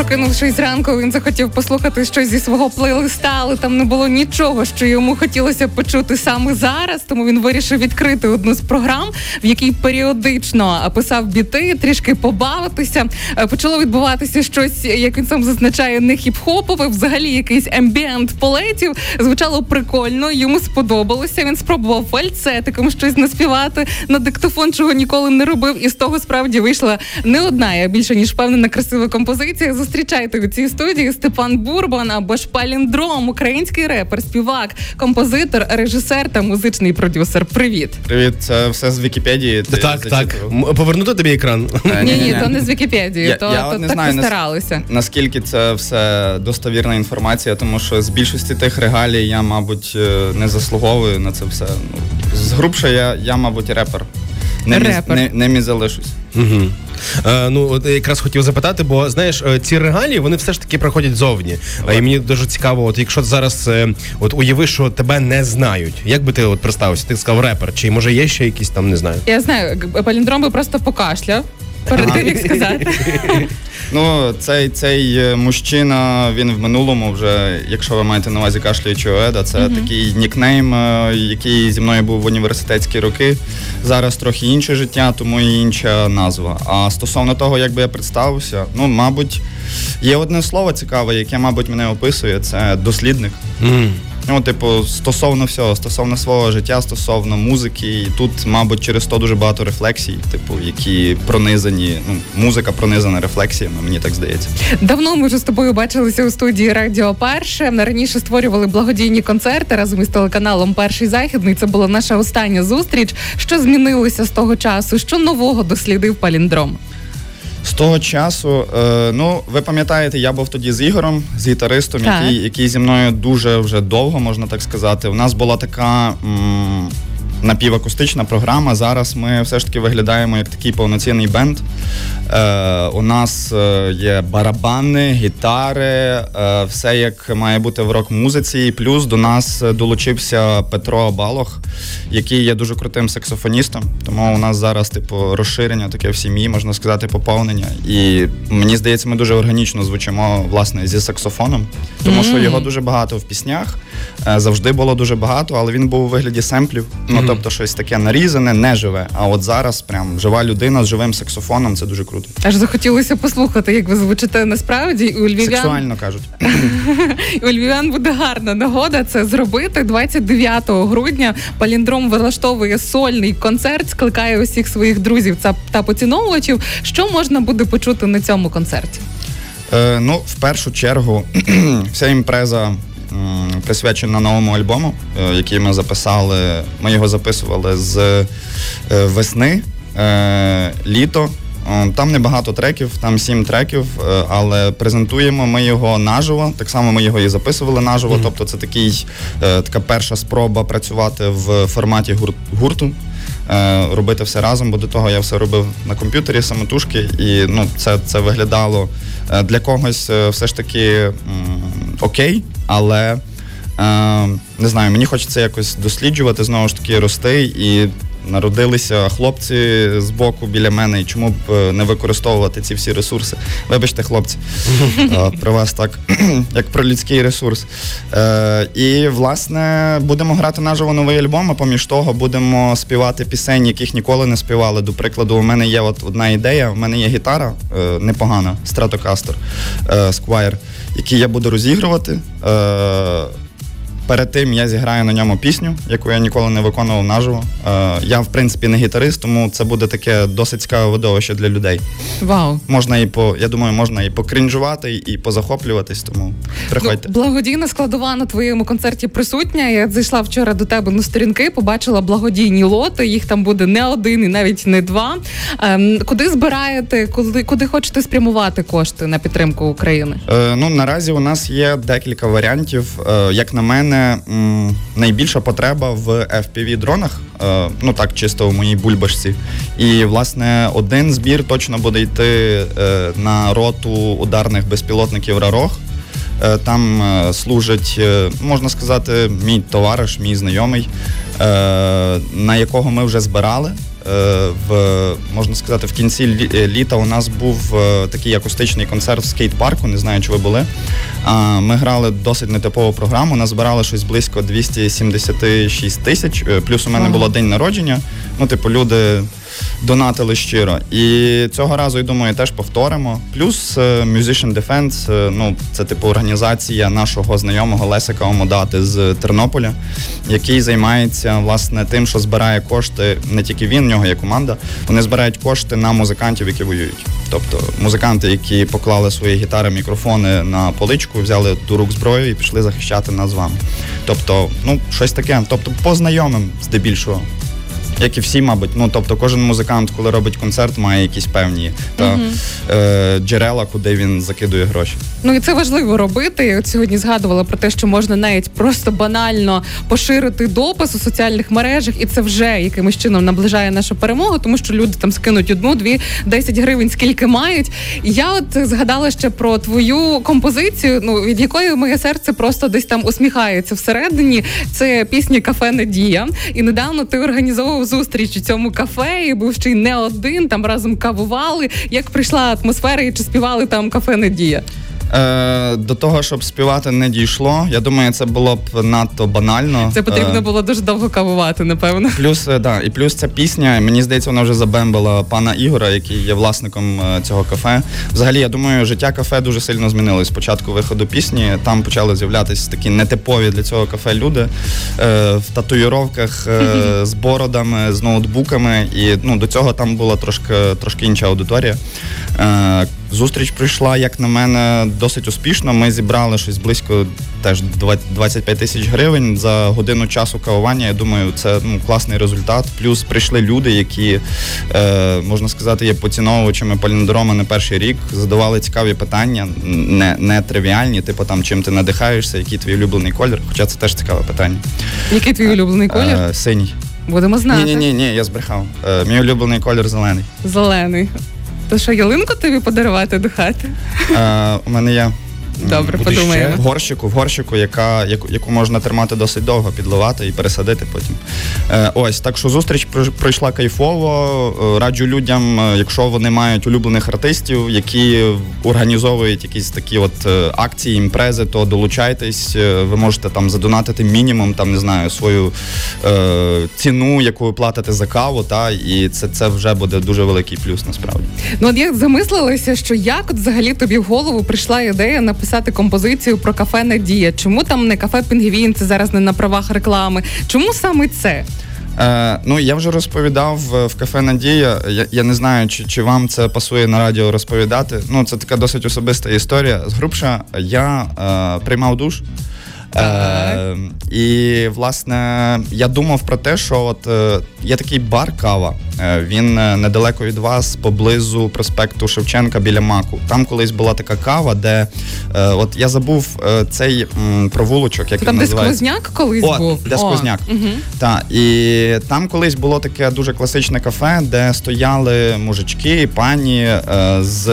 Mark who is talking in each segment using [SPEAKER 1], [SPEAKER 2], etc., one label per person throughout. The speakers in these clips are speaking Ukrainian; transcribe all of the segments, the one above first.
[SPEAKER 1] прокинувшись зранку, він захотів послухати щось зі свого плейлиста, але там не було нічого, що йому хотілося почути саме зараз. Тому він вирішив відкрити одну з програм, в якій періодично писав біти, трішки побавитися. Е, почало відбуватися щось, як він сам зазначає, не хіп-хопове, взагалі якийсь ембієнт полетів. Звучало прикольно, йому сподобалося. Він спробував фальцетиком щось наспівати на диктофон, чого ніколи не робив. І з того справді вийшла не одна, я більше ніж впевнена, красива композиція. Зустрічайте у цій студії Степан Бурбан або ж Паліндром, український репер, співак, композитор, режисер та музичний продюсер. Привіт,
[SPEAKER 2] привіт. Це все з Вікіпедії.
[SPEAKER 3] Ти так, так. Повернути тобі екран.
[SPEAKER 1] Ні, ні, то не з Вікіпедії. Я, то, я то не так знаю, старалися.
[SPEAKER 2] Наскільки це все достовірна інформація, тому що з більшості тих регалій я, мабуть, е, не заслуговую на це все. Ну, згрубше я, я мабуть, репер. Не репер. Мі, не, не залишусь.
[SPEAKER 3] Угу. Е, ну от якраз хотів запитати, бо знаєш, е, ці регалії вони все ж таки проходять зовні. А і мені дуже цікаво, от якщо зараз е, от уяви, що тебе не знають, як би ти от представився? Ти сказав репер, чи може є ще якісь там не знаю?
[SPEAKER 1] Я знаю, паліндром би просто покашляв перед тим як сказати.
[SPEAKER 2] Ну, цей цей е, мужчина, він в минулому вже, якщо ви маєте на увазі кашляючого еда, це uh-huh. такий нікнейм, е, який зі мною був в університетські роки. Зараз трохи інше життя, тому і інша назва. А стосовно того, як би я представився, ну, мабуть, є одне слово цікаве, яке, мабуть, мене описує, це дослідник. Mm. Ну, типу, стосовно всього, стосовно свого життя, стосовно музики, і тут, мабуть, через то дуже багато рефлексій, типу, які пронизані. Ну, музика пронизана рефлексіями, мені так здається.
[SPEAKER 1] Давно ми вже з тобою бачилися у студії Радіо Перше. Раніше створювали благодійні концерти разом із телеканалом Перший західний. Це була наша остання зустріч. Що змінилося з того часу? Що нового дослідив Паліндром?
[SPEAKER 2] З того часу, е, ну ви пам'ятаєте, я був тоді з Ігорем, з гітаристом, який який зі мною дуже вже довго можна так сказати. У нас була така. М- напівакустична програма. Зараз ми все ж таки виглядаємо як такий повноцінний бенд. Е, У нас е, є барабани, гітари, е, все як має бути в рок-музиці. І Плюс до нас долучився Петро Балох, який є дуже крутим саксофоністом. Тому у нас зараз, типу, розширення таке в сім'ї, можна сказати, поповнення. І мені здається, ми дуже органічно звучимо власне зі саксофоном, тому що його дуже багато в піснях. Е, завжди було дуже багато, але він був у вигляді семплів. Ну тобто щось таке нарізане, не живе. А от зараз прям жива людина з живим саксофоном це дуже круто.
[SPEAKER 1] Аж захотілося послухати, як ви звучите насправді у Львів'ян...
[SPEAKER 2] Сексуально кажуть.
[SPEAKER 1] у Львів'ян буде гарна нагода це зробити 29 грудня. Паліндром влаштовує сольний концерт, скликає усіх своїх друзів та поціновувачів. Що можна буде почути на цьому концерті?
[SPEAKER 2] Е, Ну, в першу чергу, вся імпреза присвячена новому альбому, е, який ми записали. Ми його записували з е, весни, е, літо. Там небагато треків, там сім треків, але презентуємо ми його наживо. Так само ми його і записували наживо. Mm-hmm. Тобто це такий, така перша спроба працювати в форматі гурту, робити все разом, бо до того я все робив на комп'ютері самотужки, і ну, це це виглядало для когось все ж таки окей, але е, не знаю, мені хочеться якось досліджувати, знову ж таки, рости і. Народилися хлопці з боку біля мене, і чому б е, не використовувати ці всі ресурси? Вибачте, хлопці, е, про вас так, як про людський ресурс. Е, і, власне, будемо грати наживо новий альбом, а поміж того будемо співати пісень, яких ніколи не співали. До прикладу, у мене є от одна ідея. У мене є гітара непогана, Stratocaster Squire який я буду розігрувати. Е, Перед тим я зіграю на ньому пісню, яку я ніколи не виконував наживо. Е, Я, в принципі, не гітарист, тому це буде таке досить цікаве видовище для людей.
[SPEAKER 1] Вау!
[SPEAKER 2] Можна і по, я думаю, можна і покрінжувати, і позахоплюватись, тому приходьте.
[SPEAKER 1] Ну, благодійна складова на твоєму концерті присутня. Я зайшла вчора до тебе на сторінки, побачила благодійні лоти. Їх там буде не один і навіть не два. Ем, куди збираєте, куди куди хочете спрямувати кошти на підтримку України?
[SPEAKER 2] Е, Ну наразі у нас є декілька варіантів. Е, як на мене найбільша потреба в fpv дронах, е, ну так, чисто в моїй бульбашці. І, власне, один збір точно буде йти е, на роту ударних безпілотників Рарох. Е, там служить, можна сказати, мій товариш, мій знайомий, на якого ми вже збирали. В можна сказати, в кінці літа у нас був такий акустичний концерт в скейт-парку. Не знаю, чи ви були. Ми грали досить нетипову програму. Назбирали щось близько 276 тисяч. Плюс у мене було день народження. Ну, типу, люди донатили щиро. І цього разу, я думаю, теж повторимо. Плюс е, Musician Defense, е, ну це типу організація нашого знайомого Лесика Омодати з Тернополя, який займається власне тим, що збирає кошти. Не тільки він, в нього є команда. Вони збирають кошти на музикантів, які воюють. Тобто музиканти, які поклали свої гітари, мікрофони на поличку, взяли до рук зброю і пішли захищати нас з вами. Тобто, ну щось таке, тобто по знайомим здебільшого як і всі, мабуть. Ну тобто, кожен музикант, коли робить концерт, має якісь певні та е, джерела, куди він закидує гроші.
[SPEAKER 1] Ну і це важливо робити. Я от сьогодні згадувала про те, що можна навіть просто банально поширити допис у соціальних мережах, і це вже якимось чином наближає нашу перемогу, тому що люди там скинуть одну, дві, десять гривень, скільки мають. Я от згадала ще про твою композицію, ну від якої моє серце просто десь там усміхається всередині. Це пісня Кафе Надія. І недавно ти організовував зустріч у цьому кафе, і був ще й не один. Там разом кавували. Як прийшла атмосфера, і чи співали там кафе Надія?
[SPEAKER 2] Е, До того, щоб співати, не дійшло. Я думаю, це було б надто банально.
[SPEAKER 1] Це потрібно е, було дуже довго кавувати, напевно.
[SPEAKER 2] Плюс, е, да, і плюс ця пісня. Мені здається, вона вже забембила пана Ігора, який є власником е, цього кафе. Взагалі, я думаю, життя кафе дуже сильно змінилось. Спочатку виходу пісні там почали з'являтися такі нетипові для цього кафе люди е, в татуїровках е, з бородами, з ноутбуками. І ну до цього там була трошки трошки інша аудиторія. Е, Зустріч прийшла, як на мене, досить успішно. Ми зібрали щось близько теж 25 тисяч гривень за годину часу кавування. Я думаю, це ну, класний результат. Плюс прийшли люди, які е, можна сказати, є поціновувачами паліндрома не перший рік. Задавали цікаві питання, не не тривіальні, типу там чим ти надихаєшся, який твій улюблений колір. Хоча це теж цікаве питання.
[SPEAKER 1] Який твій улюблений колір? Е,
[SPEAKER 2] синій.
[SPEAKER 1] Будемо знати.
[SPEAKER 2] Ні, ні, ні, я збрехав. Е, мій улюблений колір зелений.
[SPEAKER 1] Зелений. То що ялинку тобі подарувати до хати?
[SPEAKER 2] У мене є
[SPEAKER 1] Добре, Буде подумаємо.
[SPEAKER 2] В горщику, в горщику, яка, яку, яку можна тримати досить довго, підливати і пересадити потім. Е, Ось, так що зустріч пройшла кайфово. Е, раджу людям, е, якщо вони мають улюблених артистів, які організовують якісь такі от е, акції, імпрези, то долучайтесь. Ви можете там задонатити мінімум, там не знаю, свою е, ціну, яку ви платите за каву, та і це це вже буде дуже великий плюс насправді.
[SPEAKER 1] Ну от я замислилася, що як от взагалі тобі в голову прийшла ідея написати написати композицію про кафе Надія? Чому там не кафе Пінгвін? Це зараз не на правах реклами? Чому саме це?
[SPEAKER 2] Е, Ну я вже розповідав в кафе Надія. Я я не знаю, чи чи вам це пасує на радіо розповідати. Ну це така досить особиста історія. Згрубша я е, приймав душ. Е, І власне я думав про те, що от е, є такий бар кава. Е, він е, недалеко від вас, поблизу проспекту Шевченка біля Маку. Там колись була така кава, де е, от я забув цей провулочок, як
[SPEAKER 1] там
[SPEAKER 2] він називається.
[SPEAKER 1] Сквозняк колись
[SPEAKER 2] О,
[SPEAKER 1] був.
[SPEAKER 2] Де Сквозняк. Угу. Так, і там колись було таке дуже класичне кафе, де стояли мужички, і пані з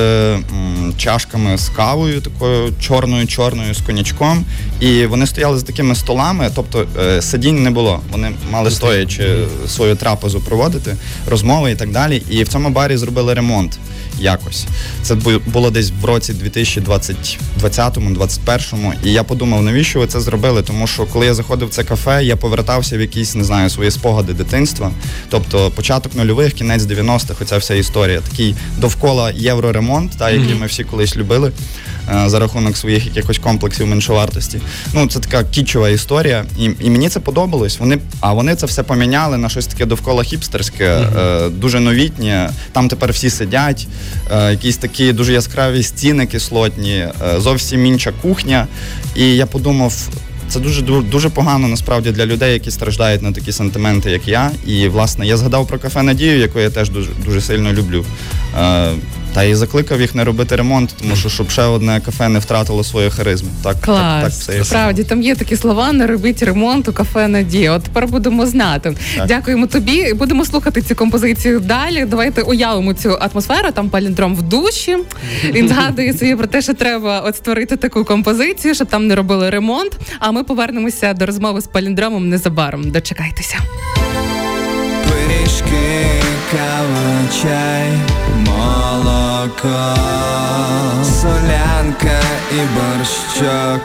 [SPEAKER 2] чашками з кавою, такою чорною, чорною з конячком. І вони стояли за такими столами, тобто сидінь не було. Вони мали стоячи свою трапезу проводити, розмови і так далі. І в цьому барі зробили ремонт якось. Це було десь в році 2020-2021. І я подумав, навіщо ви це зробили? Тому що коли я заходив в це кафе, я повертався в якісь, не знаю, свої спогади дитинства. Тобто початок нульових, кінець 90-х, оця вся історія. Такий довкола євроремонт, та, який ми всі колись любили. Е, за рахунок своїх якихось комплексів меншовартості. Ну, це така кічова історія, і і мені це подобалось. Вони, А вони це все поміняли на щось таке довкола хіпстерське, mm-hmm. дуже новітнє. Там тепер всі сидять, е, якісь такі дуже яскраві стіни кислотні, зовсім інша кухня. І я подумав. Це дуже дуже погано насправді для людей, які страждають на такі сантименти, як я. І власне я згадав про кафе Надію, яку я теж дуже дуже сильно люблю. Та і закликав їх не робити ремонт, тому що щоб ще одне кафе не втратило свою харизму. Так,
[SPEAKER 1] Клас.
[SPEAKER 2] так, так все
[SPEAKER 1] Справді там є такі слова: не робіть ремонт у кафе Надія. От тепер будемо знати. Так. Дякуємо тобі. Будемо слухати цю композицію далі. Давайте уявимо цю атмосферу. Там паліндром в душі. Він згадує собі про те, що треба от створити таку композицію, щоб там не робили ремонт. А ми повернемося до розмови з паліндромом незабаром. Дочекайтеся. Пиріжки
[SPEAKER 4] кава, чай, молоко, солянка і борщок,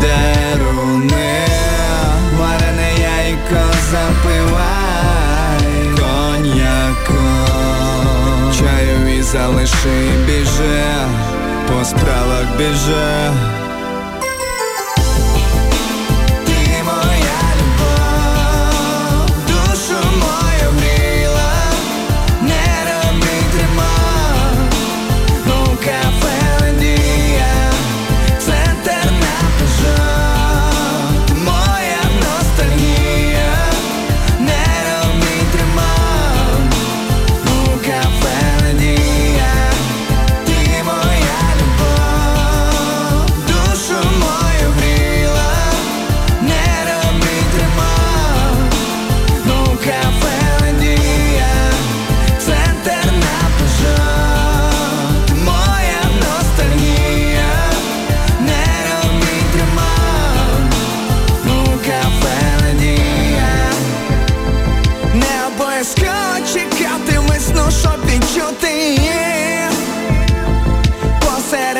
[SPEAKER 4] деруни, варене яйко запивай, коньяко, чайові залиши, біже, по справах біже.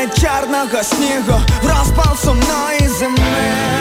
[SPEAKER 4] Чорного снігу розпал сумної зими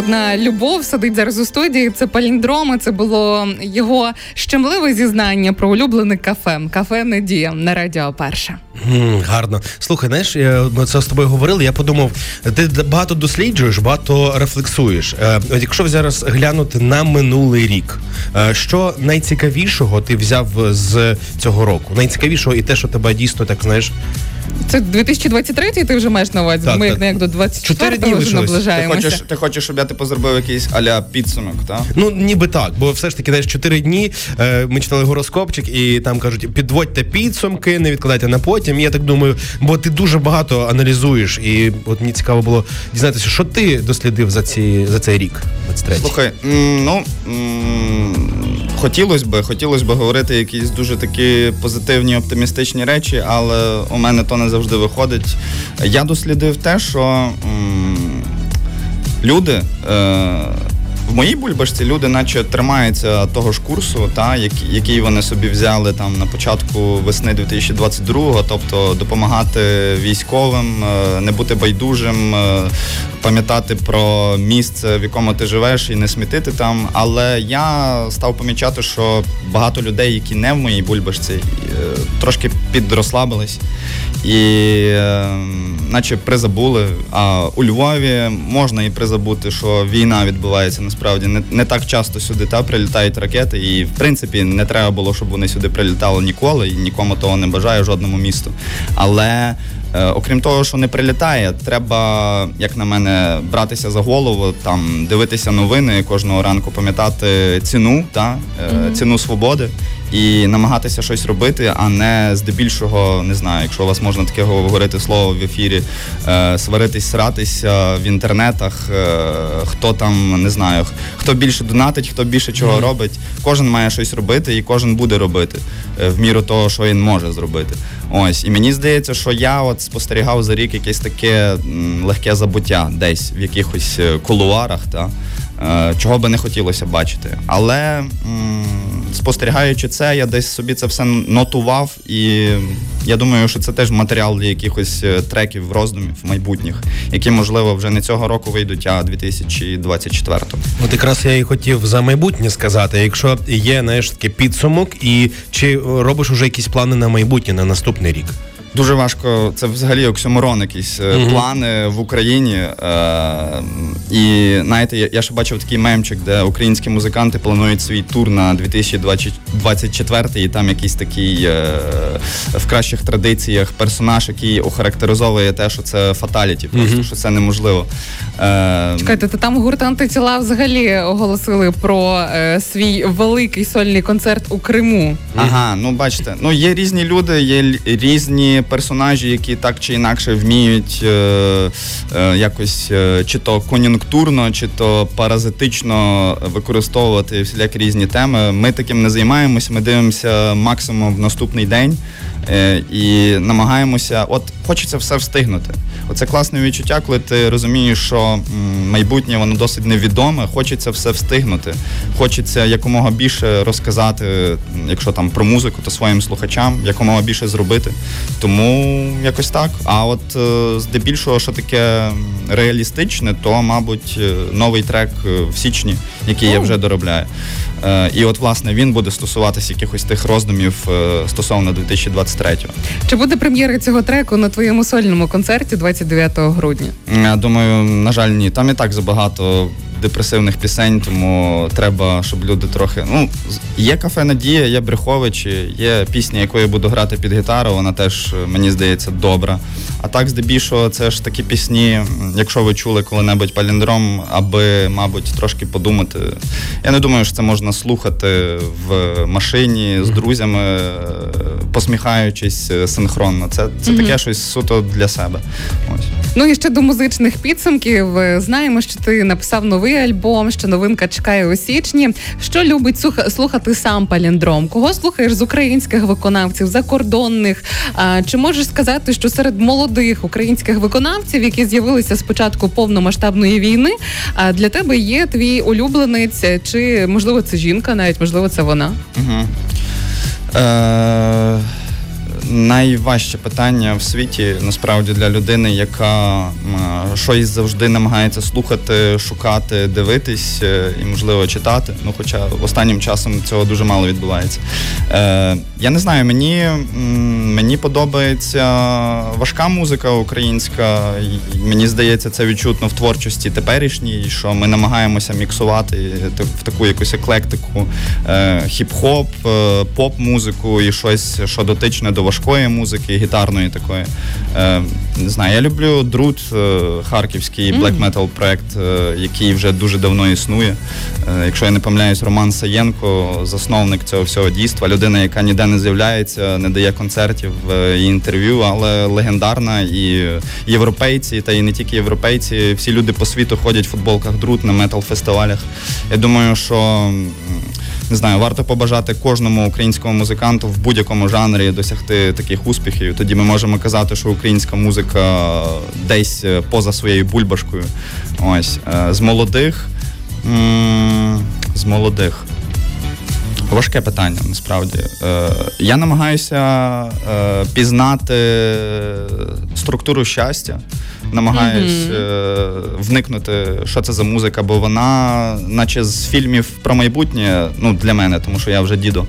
[SPEAKER 1] одна любов сидить зараз у студії. Це паліндроми. Це було його щемливе зізнання про улюблене кафе. Кафе Надія на радіо Перша.
[SPEAKER 3] mm, гарно. Слухай, знаєш, ми це з тобою говорили. Я подумав, ти багато досліджуєш, багато рефлексуєш. Е, якщо зараз глянути на минулий рік, е, що найцікавішого ти взяв з цього року? Найцікавішого і те, що тебе дійсно так знаєш.
[SPEAKER 1] Це 2023 ти вже маєш на увазі.
[SPEAKER 3] Так,
[SPEAKER 1] Ми
[SPEAKER 3] так.
[SPEAKER 1] як до
[SPEAKER 3] Чотири
[SPEAKER 1] 24
[SPEAKER 3] дні
[SPEAKER 1] вже
[SPEAKER 3] лишилось.
[SPEAKER 2] Ти хочеш, ти хочеш, щоб я типу зробив якийсь аля підсумок, так?
[SPEAKER 3] Ну ніби так, бо все ж таки знаєш, чотири дні. Е, ми читали гороскопчик, і там кажуть, підводьте підсумки, не відкладайте на потім. І я так думаю, бо ти дуже багато аналізуєш, і от мені цікаво було дізнатися, що ти дослідив за ці за цей рік, 23
[SPEAKER 2] Слухай, м, ну м, хотілося б, хотілося б говорити якісь дуже такі позитивні, оптимістичні речі, але у мене то не завжди виходить. Я дослідив те, що м, люди. Е, в моїй бульбашці люди, наче тримаються того ж курсу, та, який, вони собі взяли там на початку весни 2022-го, тобто допомагати військовим, е, не бути байдужим, е, пам'ятати про місце, в якому ти живеш, і не смітити там. Але я став помічати, що багато людей, які не в моїй бульбашці, е, трошки підрослабились і е, наче призабули. А у Львові можна і призабути, що війна відбувається насправді не, не так часто сюди та прилітають ракети, і в принципі не треба було, щоб вони сюди прилітали ніколи, і нікому того не бажаю, жодному місту. Але окрім того, що не прилітає, треба, як на мене, братися за голову, там дивитися новини кожного ранку, пам'ятати ціну, та е, ціну свободи і намагатися щось робити, а не здебільшого, не знаю, якщо у вас можна таке говорити слово в ефірі, е, сваритись, сратися в інтернетах, е, хто там не знаю, хто більше донатить, хто більше чого робить. Кожен має щось робити, і кожен буде робити е, в міру того, що він може зробити. Ось, і мені здається, що я от спостерігав за рік якесь таке легке забуття десь в якихось е, кулуарах, та, е, чого би не хотілося бачити. Але спостерігаючи це, я десь собі це все нотував, і я думаю, що це теж матеріал для якихось е, треків, роздумів майбутніх, які, можливо, вже не цього року вийдуть, а 2024-го.
[SPEAKER 3] От якраз я і хотів за майбутнє сказати. Якщо є знаєш, такий підсумок, і чи робиш уже якісь плани на майбутнє на наступний рік?
[SPEAKER 2] Дуже важко, це взагалі оксюморон, якісь mm-hmm. плани в Україні. Е, І знаєте, я, я ще бачив такий мемчик, де українські музиканти планують свій тур на 2024 і там якийсь такий е, в кращих традиціях персонаж, який охарактеризовує те, що це фаталіті, просто mm-hmm. що це неможливо.
[SPEAKER 1] Е, Чекайте, то там гурт антитіла взагалі оголосили про е, свій великий сольний концерт у Криму.
[SPEAKER 2] Ага, ну бачите, ну є різні люди, є різні персонажі, які так чи інакше вміють е, е, якось е, чи то кон'юнктурно, чи то паразитично використовувати всілякі різні теми. Ми таким не займаємося. Ми дивимося максимум в наступний день. Е, і намагаємося, от хочеться все встигнути. Оце класне відчуття, коли ти розумієш, що майбутнє воно досить невідоме. Хочеться все встигнути. Хочеться якомога більше розказати, якщо там про музику, то своїм слухачам, якомога більше зробити. Тому якось так. А от е, здебільшого, що таке реалістичне, то мабуть е, новий трек в січні, який я вже доробляю. І от власне він буде стосуватися якихось тих роздумів стосовно 2020 23-го.
[SPEAKER 1] Чи буде прем'єра цього треку на твоєму сольному концерті 29 грудня?
[SPEAKER 2] Я думаю, на жаль, ні. Там і так забагато депресивних пісень, тому треба, щоб люди трохи. Ну, є кафе Надія, є Брехович, є пісня, яку я буду грати під гітару, вона теж, мені здається, добра. А так, здебільшого, це ж такі пісні, якщо ви чули коли-небудь паліндром, аби, мабуть, трошки подумати. Я не думаю, що це можна слухати в машині з друзями, посміхаючись синхронно. Це це mm-hmm. таке щось суто для себе. Ось.
[SPEAKER 1] Ну і ще до музичних підсумків. Знаємо, що ти написав новий альбом, що новинка чекає у січні. Що любить слухати сам паліндром? Кого слухаєш з українських виконавців, закордонних? Чи можеш сказати, що серед молодих українських виконавців, які з'явилися з початку повномасштабної війни, для тебе є твій улюбленець? Чи можливо це жінка, навіть можливо, це вона?
[SPEAKER 2] Угу. Е- найважче питання в світі насправді для людини, яка щось завжди намагається слухати, шукати, дивитись е, і, можливо, читати. Ну, хоча останнім часом цього дуже мало відбувається. Е, Я не знаю, мені мені подобається важка музика українська. Мені здається, це відчутно в творчості теперішній, що ми намагаємося міксувати в таку якусь еклектику е, хіп-хоп, е, поп-музику і щось, що дотичне до важкої музики, гітарної такої. Е, Не знаю, я люблю Друт, е, харківський black metal проект, е, який вже дуже давно існує. Е, якщо я не помиляюсь, Роман Саєнко, засновник цього всього дійства, людина, яка ніде не з'являється, не дає концертів е, і інтерв'ю, але легендарна. І європейці, та і не тільки європейці, всі люди по світу ходять в футболках Друт на метал-фестивалях. Я думаю, що не знаю, варто побажати кожному українському музиканту в будь-якому жанрі досягти таких успіхів. Тоді ми можемо казати, що українська музика десь е, поза своєю бульбашкою. Ось е, з молодих. З молодих. Важке питання насправді. Е, Я намагаюся е, пізнати структуру щастя намагаюсь mm-hmm. вникнути, що це за музика, бо вона, наче з фільмів про майбутнє, ну для мене, тому що я вже діду.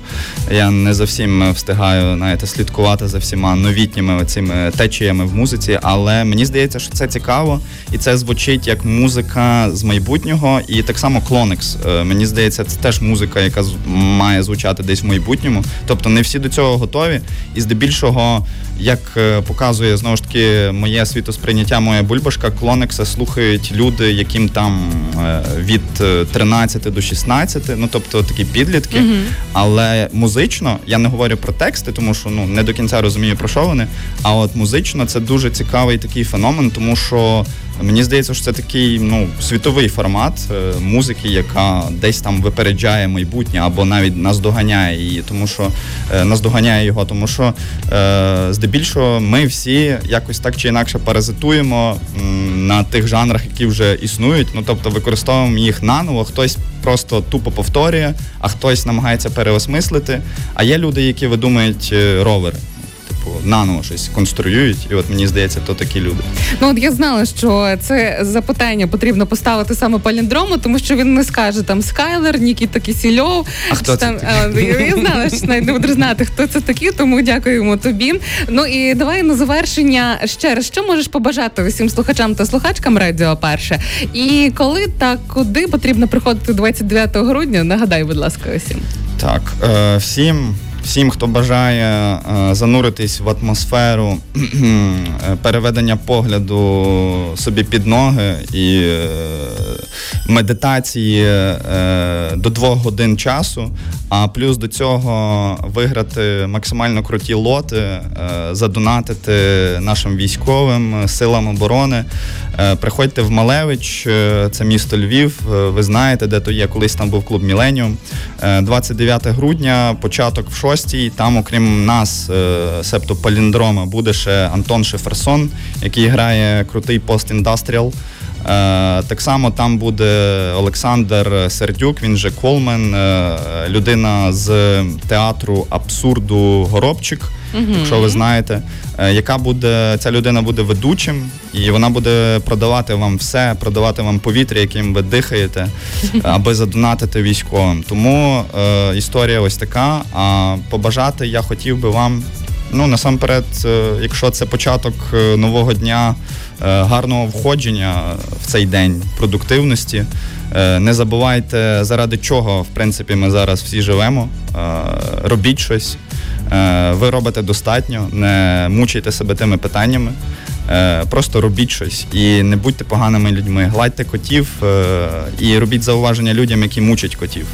[SPEAKER 2] Я не зовсім встигаю знаєте, слідкувати за всіма новітніми цими течіями в музиці, але мені здається, що це цікаво, і це звучить як музика з майбутнього, і так само Клоникс. Мені здається, це теж музика, яка має звучати десь в майбутньому. Тобто не всі до цього готові, і здебільшого як е, показує знову ж таки моє світосприйняття, моя бульбашка, клонекса слухають люди, яким там е, від 13 е, до 16, ну тобто такі підлітки. Угу. Але музично я не говорю про тексти, тому що ну не до кінця розумію про що вони. А от музично це дуже цікавий такий феномен, тому що Мені здається, що це такий ну, світовий формат е, музики, яка десь там випереджає майбутнє або навіть наздоганяє її, тому що е, наздоганяє його, тому що е, здебільшого ми всі якось так чи інакше паразитуємо на тих жанрах, які вже існують. Ну тобто використовуємо їх наново, хтось просто тупо повторює, а хтось намагається переосмислити. А є люди, які видумують ровери. Типу, наново щось конструюють, і от мені здається, то такі люди.
[SPEAKER 1] Ну от я знала, що це запитання потрібно поставити саме паліндрому, тому що він не скаже там Скайлер, Нікіта Кісільов.
[SPEAKER 2] А хто це
[SPEAKER 1] там а, я, я знала, що навіть не буду знати, хто це такі, тому дякуємо тобі. Ну і давай на завершення ще раз, що можеш побажати усім слухачам та слухачкам радіо перше. І коли та куди потрібно приходити 29 грудня? Нагадай, будь ласка, усім.
[SPEAKER 2] Так, е, всім, всім, хто бажає е, зануритись в атмосферу е, переведення погляду собі під ноги і е, медитації до двох годин часу, а плюс до цього виграти максимально круті лоти, задонатити нашим військовим силам оборони. Приходьте в Малевич, це місто Львів. Ви знаєте, де то є. Колись там був клуб Міленіум. Е, 29 грудня, початок в 6 Там, окрім нас, е, септо Паліндрома, буде ще Антон Шеферсон, який грає крутий пост-індастріал. Е, Так само там буде Олександр Сердюк, він же Колмен, е, людина з театру абсурду Горобчик, якщо ви знаєте, е, яка буде ця людина буде ведучим, і вона буде продавати вам все, продавати вам повітря, яким ви дихаєте, аби задонатити військовим. Тому е, історія ось така. А побажати я хотів би вам. Ну, насамперед, е, якщо це початок е, нового дня, гарного входження в цей день продуктивності. Не забувайте, заради чого, в принципі, ми зараз всі живемо. Робіть щось. Е, Ви робите достатньо, не мучайте себе тими питаннями. Е, Просто робіть щось і не будьте поганими людьми. Гладьте котів е, і робіть зауваження людям, які мучать котів.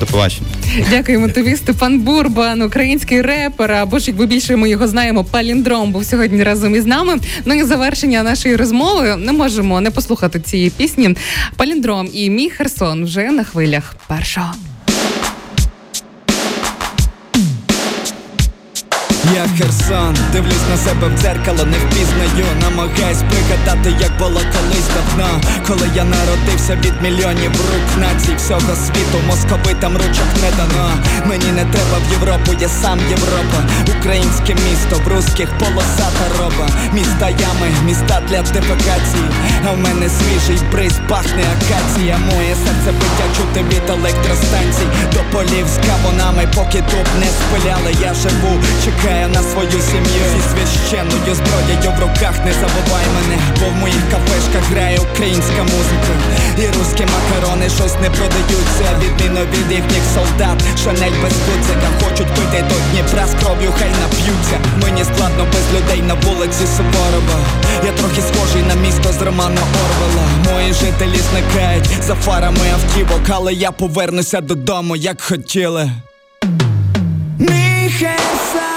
[SPEAKER 2] До побачення.
[SPEAKER 1] Дякуємо тобі, Степан Бурбан, український репер. Або ж якби більше ми його знаємо, паліндром був сьогодні разом із нами. Ну і завершення нашої розмови не можемо не послухати цієї пісні. Паліндром і мій Херсон вже на хвилях першого.
[SPEAKER 4] Я Херсон, дивлюсь на себе в дзеркало, не впізнаю, намагаюсь пригадати, як було колись давно, коли я народився від мільйонів рук націй всього світу, московитам ручок не дано. Мені не треба в Європу, я сам Європа, українське місто, в русських полосата роба, міста ями, міста для дефекації. А в мене свіжий бриз, пахне акація. Моє серце биття чути від електростанцій до полів з кавунами, поки тут не спиляли. Я живу, чекаю на свою сім'ю зі священною зброєю в руках. Не забувай мене, бо в моїх кафешках грає українська музика. І русські макарони щось не продаються. Відміну від їхніх солдат, шанель без гудзика Хочуть пити до Дніпра з кров'ю, хай нап'ються. Мені складно без людей на вулиці Суворова. Я трохи схожий на місто з Романа Орвела. Мої жителі зникають за фарами автівок, але я повернуся додому, як хотіли. Мій Херсон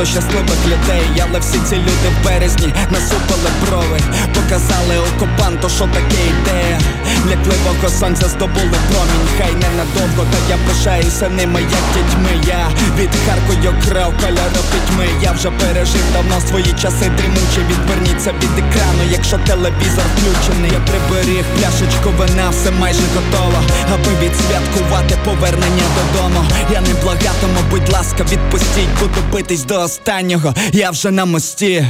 [SPEAKER 4] місто щасливих людей, але всі ці люди в березні насупили брови, показали окупанту, що таке ідея. Лякливого сонця здобули промінь, хай ненадовго, та я пишаюся ними, як дітьми. Я відхаркую кров кольору пітьми. Я вже пережив давно свої часи дрімучі. Відверніться від екрану, якщо телевізор включений. Я приберіг пляшечку вина, все майже готово, аби відсвяткувати повернення додому. Я не благатиму, будь ласка, відпустіть, буду битись до останнього. Я вже на мості.